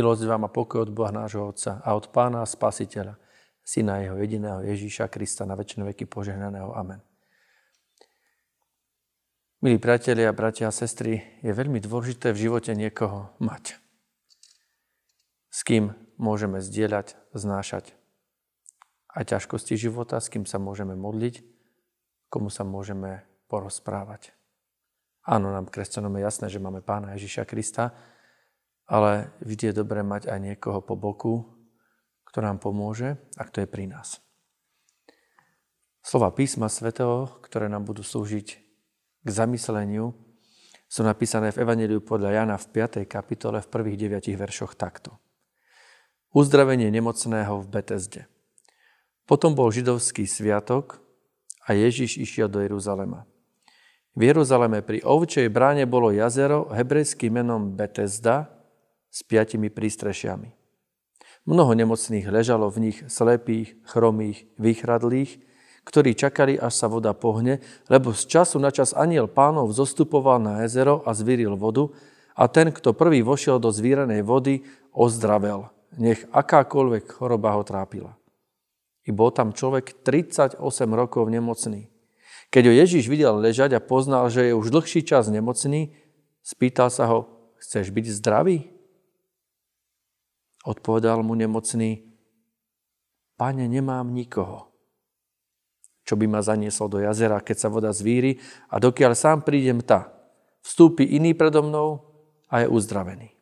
Milosť vám a pokoj od Boha nášho Otca a od Pána a Spasiteľa, Syna Jeho jediného Ježíša Krista na väčšie veky požehnaného. Amen. Milí priatelia, bratia a sestry, je veľmi dôležité v živote niekoho mať. S kým môžeme zdieľať, znášať aj ťažkosti života, s kým sa môžeme modliť, komu sa môžeme porozprávať. Áno, nám kresťanom je jasné, že máme Pána Ježiša Krista, ale vždy je dobré mať aj niekoho po boku, kto nám pomôže a kto je pri nás. Slova písma svätého, ktoré nám budú slúžiť k zamysleniu, sú napísané v Evangeliu podľa Jana v 5. kapitole v prvých 9 veršoch takto. Uzdravenie nemocného v Betesde. Potom bol židovský sviatok a Ježiš išiel do Jeruzalema. V Jeruzaleme pri ovčej bráne bolo jazero hebrejským menom Betesda, s piatimi prístrešiami. Mnoho nemocných ležalo v nich slepých, chromých, vychradlých, ktorí čakali, až sa voda pohne, lebo z času na čas aniel pánov zostupoval na jezero a zvíril vodu a ten, kto prvý vošiel do zvíranej vody, ozdravel, nech akákoľvek choroba ho trápila. I bol tam človek 38 rokov nemocný. Keď ho Ježiš videl ležať a poznal, že je už dlhší čas nemocný, spýtal sa ho, chceš byť zdravý? Odpovedal mu nemocný, Pane, nemám nikoho, čo by ma zaniesol do jazera, keď sa voda zvíri a dokiaľ sám prídem ta, vstúpi iný predo mnou a je uzdravený.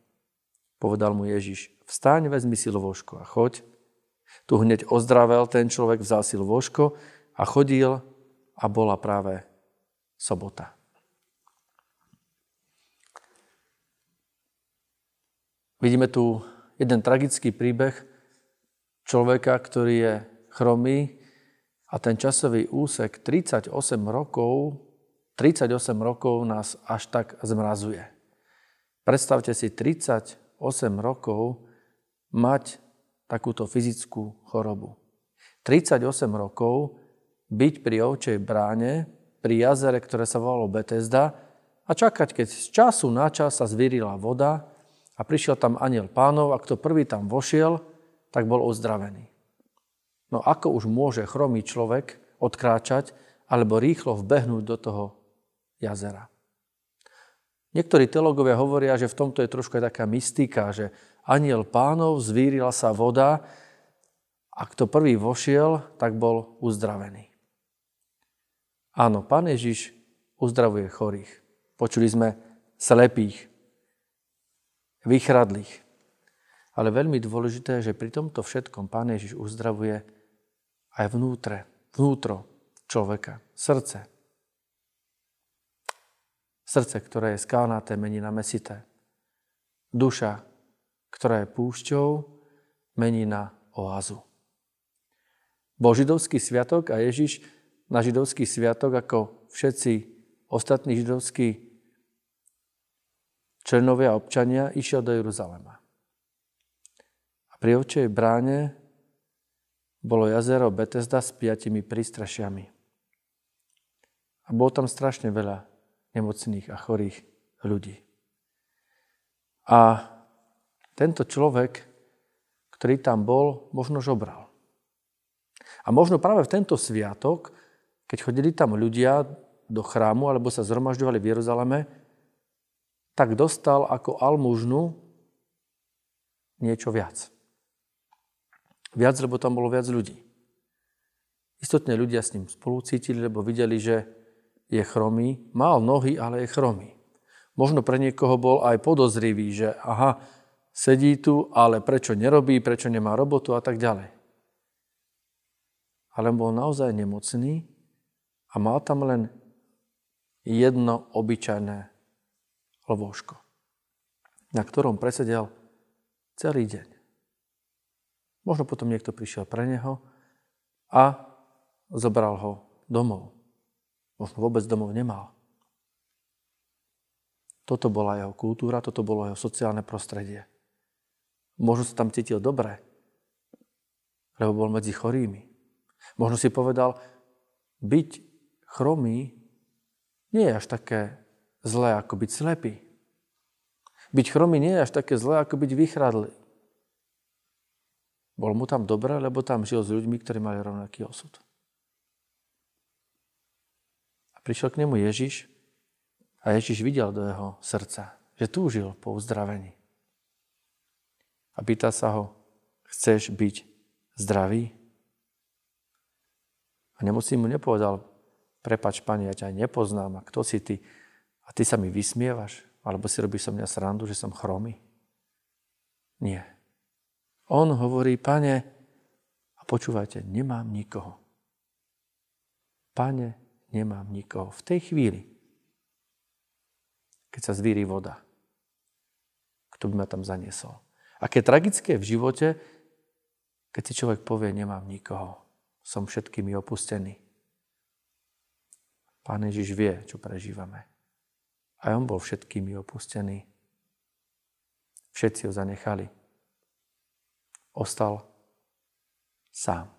Povedal mu Ježiš, vstaň, vezmi si lôžko a choď. Tu hneď ozdravel ten človek, vzal si lôžko a chodil a bola práve sobota. Vidíme tu jeden tragický príbeh človeka, ktorý je chromý a ten časový úsek 38 rokov, 38 rokov nás až tak zmrazuje. Predstavte si 38 rokov mať takúto fyzickú chorobu. 38 rokov byť pri ovčej bráne, pri jazere, ktoré sa volalo Betesda a čakať, keď z času na čas sa zvírila voda a prišiel tam aniel pánov a kto prvý tam vošiel, tak bol uzdravený. No ako už môže chromý človek odkráčať alebo rýchlo vbehnúť do toho jazera? Niektorí teologovia hovoria, že v tomto je trošku aj taká mystika, že aniel pánov, zvírila sa voda a kto prvý vošiel, tak bol uzdravený. Áno, pán Ježiš uzdravuje chorých. Počuli sme slepých, vychradlých. Ale veľmi dôležité že pri tomto všetkom Pán Ježiš uzdravuje aj vnútre, vnútro človeka, srdce. Srdce, ktoré je skalnaté, mení na mesité. Duša, ktorá je púšťou, mení na oázu. Bol židovský sviatok a Ježiš na židovský sviatok, ako všetci ostatní židovskí členovia občania, išiel do Jeruzalema. A pri ovčej bráne bolo jazero Betesda s piatimi prístrašiami. A bolo tam strašne veľa nemocných a chorých ľudí. A tento človek, ktorý tam bol, možno žobral. A možno práve v tento sviatok, keď chodili tam ľudia do chrámu alebo sa zhromažďovali v Jeruzaleme, tak dostal ako almužnu niečo viac. Viac, lebo tam bolo viac ľudí. Istotne ľudia s ním spolu cítili, lebo videli, že je chromý. Mal nohy, ale je chromý. Možno pre niekoho bol aj podozrivý, že aha, sedí tu, ale prečo nerobí, prečo nemá robotu a tak ďalej. Ale bol naozaj nemocný a mal tam len jedno obyčajné lôžko, na ktorom presedel celý deň. Možno potom niekto prišiel pre neho a zobral ho domov. Možno vôbec domov nemal. Toto bola jeho kultúra, toto bolo jeho sociálne prostredie. Možno sa tam cítil dobre, lebo bol medzi chorými. Možno si povedal, byť chromý nie je až také zlé, ako byť slepý. Byť chromý nie je až také zlé, ako byť vychradlý. Bol mu tam dobre, lebo tam žil s ľuďmi, ktorí mali rovnaký osud. A prišiel k nemu Ježiš a Ježiš videl do jeho srdca, že túžil po uzdravení. A pýta sa ho, chceš byť zdravý? A nemusí mu nepovedal, prepač, pani, ja ťa nepoznám, a kto si ty? A ty sa mi vysmievaš? Alebo si robíš so mňa srandu, že som chromy? Nie. On hovorí, pane, a počúvajte, nemám nikoho. Pane, nemám nikoho. V tej chvíli, keď sa zvíri voda, kto by ma tam zaniesol? Aké tragické v živote, keď si človek povie, nemám nikoho, som všetkými opustený. Pán Ježiš vie, čo prežívame. A on bol všetkými opustený. Všetci ho zanechali. Ostal sám.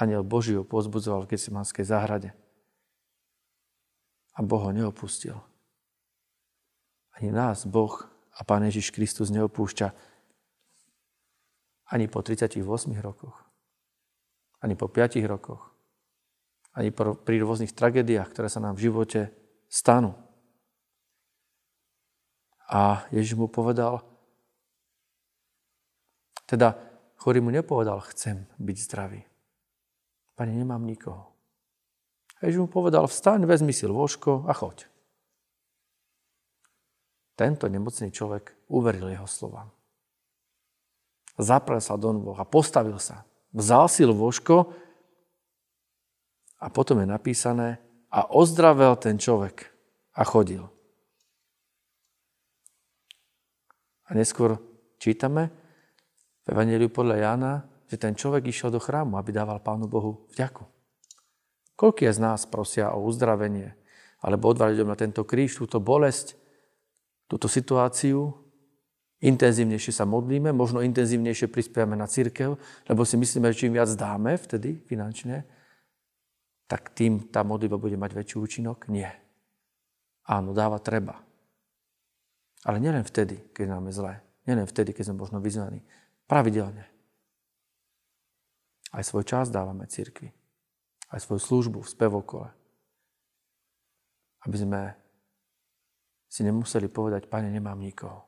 Aniel Boží ho pozbudzoval v Gesimanskej záhrade. A Boh ho neopustil. Ani nás Boh a Pán Ježiš Kristus neopúšťa ani po 38 rokoch, ani po 5 rokoch, ani pri rôznych tragédiách, ktoré sa nám v živote stanú. A Ježiš mu povedal, teda chorý mu nepovedal, chcem byť zdravý. Pane, nemám nikoho. A Ježiš mu povedal, vstaň, vezmi si lôžko a choď. Tento nemocný človek uveril jeho slovám. Zaprel sa do nôh a postavil sa. Vzal si lôžko a potom je napísané a ozdravel ten človek a chodil. A neskôr čítame v Evangeliu podľa Jána, že ten človek išiel do chrámu, aby dával Pánu Bohu vďaku. Koľko z nás prosia o uzdravenie alebo odvaliť na tento kríž, túto bolesť, túto situáciu, intenzívnejšie sa modlíme, možno intenzívnejšie prispievame na církev, lebo si myslíme, že čím viac dáme vtedy finančne, tak tým tá modlitba bude mať väčší účinok? Nie. Áno, dáva treba. Ale nielen vtedy, keď nám je zlé. Nielen vtedy, keď sme možno vyznaní. Pravidelne. Aj svoj čas dávame církvi. Aj svoju službu v spevokole. Aby sme si nemuseli povedať, pane, nemám nikoho.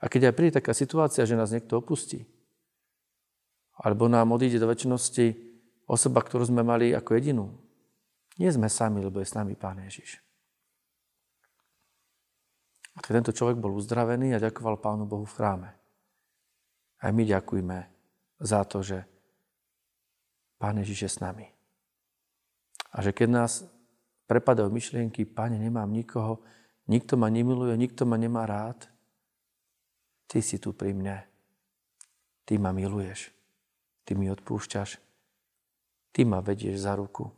A keď aj príde taká situácia, že nás niekto opustí, alebo nám odíde do väčšnosti osoba, ktorú sme mali ako jedinú, nie sme sami, lebo je s nami Pán Ježiš. A tak tento človek bol uzdravený a ďakoval Pánu Bohu v chráme. Aj my ďakujme za to, že Pán Ježiš je s nami. A že keď nás prepadajú myšlienky, Pane, nemám nikoho, Nikto ma nemiluje, nikto ma nemá rád. Ty si tu pri mne. Ty ma miluješ. Ty mi odpúšťaš. Ty ma vedieš za ruku.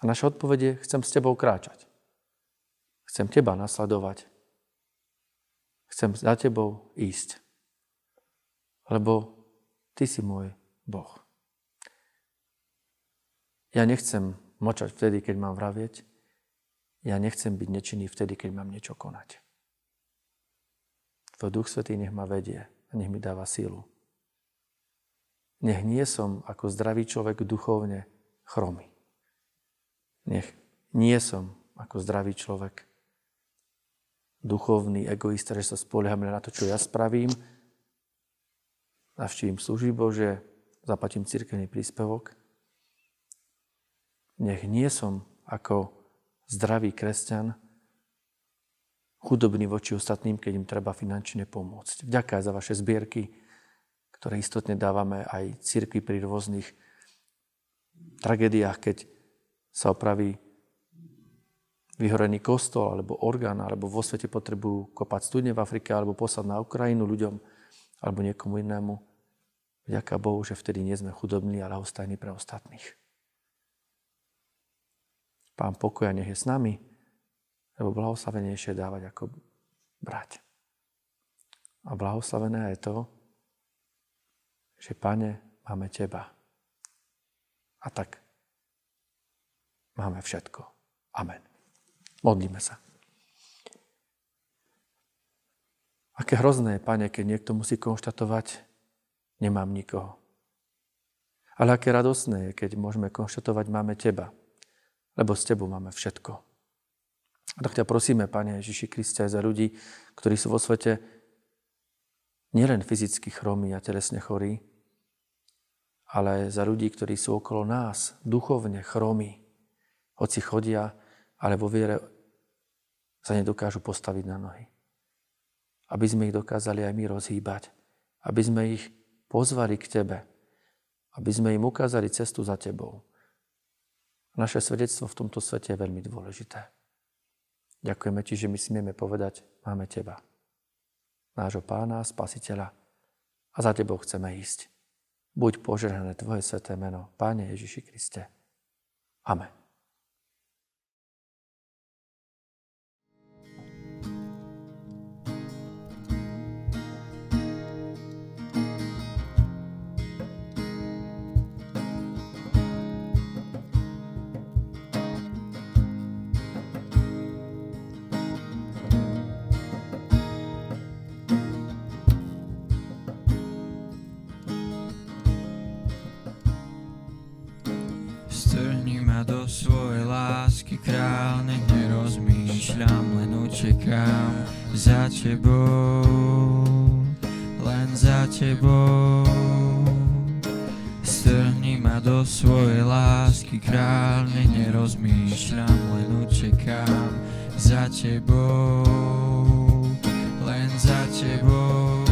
A naša odpoveď je, chcem s tebou kráčať. Chcem teba nasledovať. Chcem za tebou ísť. Lebo ty si môj Boh. Ja nechcem močať vtedy, keď mám vravieť, ja nechcem byť nečinný vtedy, keď mám niečo konať. Tvoj Duch Svetý nech ma vedie a nech mi dáva sílu. Nech nie som ako zdravý človek duchovne chromy. Nech nie som ako zdravý človek duchovný egoista, že sa spolieham na to, čo ja spravím, navštívim služby Bože, zaplatím cirkevný príspevok. Nech nie som ako zdravý kresťan, chudobný voči ostatným, keď im treba finančne pomôcť. Vďaka za vaše zbierky, ktoré istotne dávame aj cirkvi pri rôznych tragédiách, keď sa opraví vyhorený kostol, alebo orgán, alebo vo svete potrebujú kopať studne v Afrike, alebo poslať na Ukrajinu ľuďom, alebo niekomu inému. Vďaka Bohu, že vtedy nie sme chudobní, ale hostajní pre ostatných. Pán pokoja nech je s nami, lebo blahoslavenejšie dávať ako brať. A blahoslavené je to, že Pane, máme Teba. A tak máme všetko. Amen. Modlíme sa. Aké hrozné je, Pane, keď niekto musí konštatovať, nemám nikoho. Ale aké radosné je, keď môžeme konštatovať, máme Teba, lebo s Tebou máme všetko. A tak ťa prosíme, Pane Ježiši Kriste, aj za ľudí, ktorí sú vo svete nielen fyzicky chromí a telesne chorí, ale aj za ľudí, ktorí sú okolo nás, duchovne chromí, hoci chodia, ale vo viere sa nedokážu postaviť na nohy. Aby sme ich dokázali aj my rozhýbať, aby sme ich pozvali k Tebe, aby sme im ukázali cestu za Tebou. Naše svedectvo v tomto svete je veľmi dôležité. Ďakujeme Ti, že my smieme povedať, máme Teba, nášho Pána, Spasiteľa a za Tebou chceme ísť. Buď požehnané Tvoje sveté meno, Páne Ježiši Kriste. Amen. Čekám za tebou, len za tebou. Strhni ma do svojej lásky, kráľ, nerozmýšľam, len učekám za tebou, len za tebou.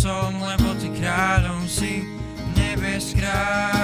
Som, lebo ty kráľom si, nebes kráľ,